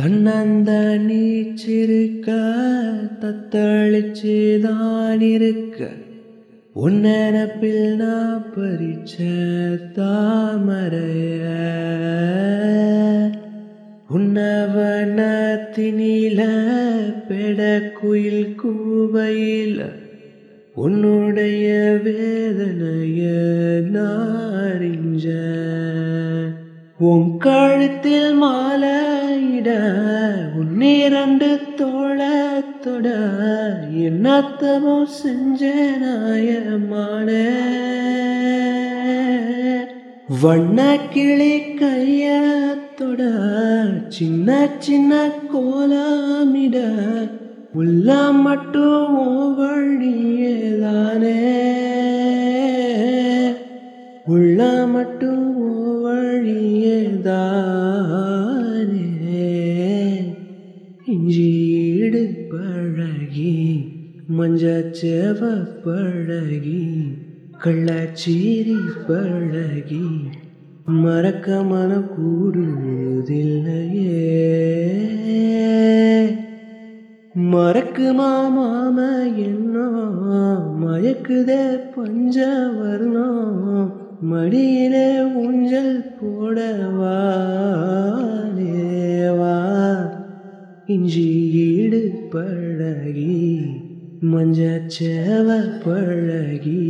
தன்னந்த நீச்சிருக்க தத்தளிச்சுதான் இருக்க உன்னப்பில் நான் பறிச்ச தாமரைய. உன்னவனத்தினில பெட குயில் கூவையில் உன்னுடைய வேதனைய நாரிஞ்ச உன் கழுத்தில் மாலையிட உன்னிரண்டு தோளத்தொட என்னத்தமோ செஞ்ச நாயமான வண்ண கிளி கையத்தொட சின்ன சின்ன கோலமிட உள்ள மட்டும் வழியே உள்ள மட்டும் உன் வழியேதானே இஞ்சீடு பழகி மஞ்சச்சேவ பழகி கள்ளச்சீரி பழகி மறக்க மன கூடுவதில்லையே மறக்குமா மாம என்னோ மயக்குதே பஞ்சவர்ணம் மடியில ஊஞ்சல் போடவா தேவா இஞ்சி ஈடு பழகி மஞ்சச்சேவ பழகி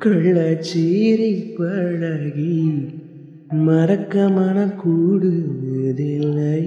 கள்ளச்சீரி பழகி மறக்க மன கூடுதில்லை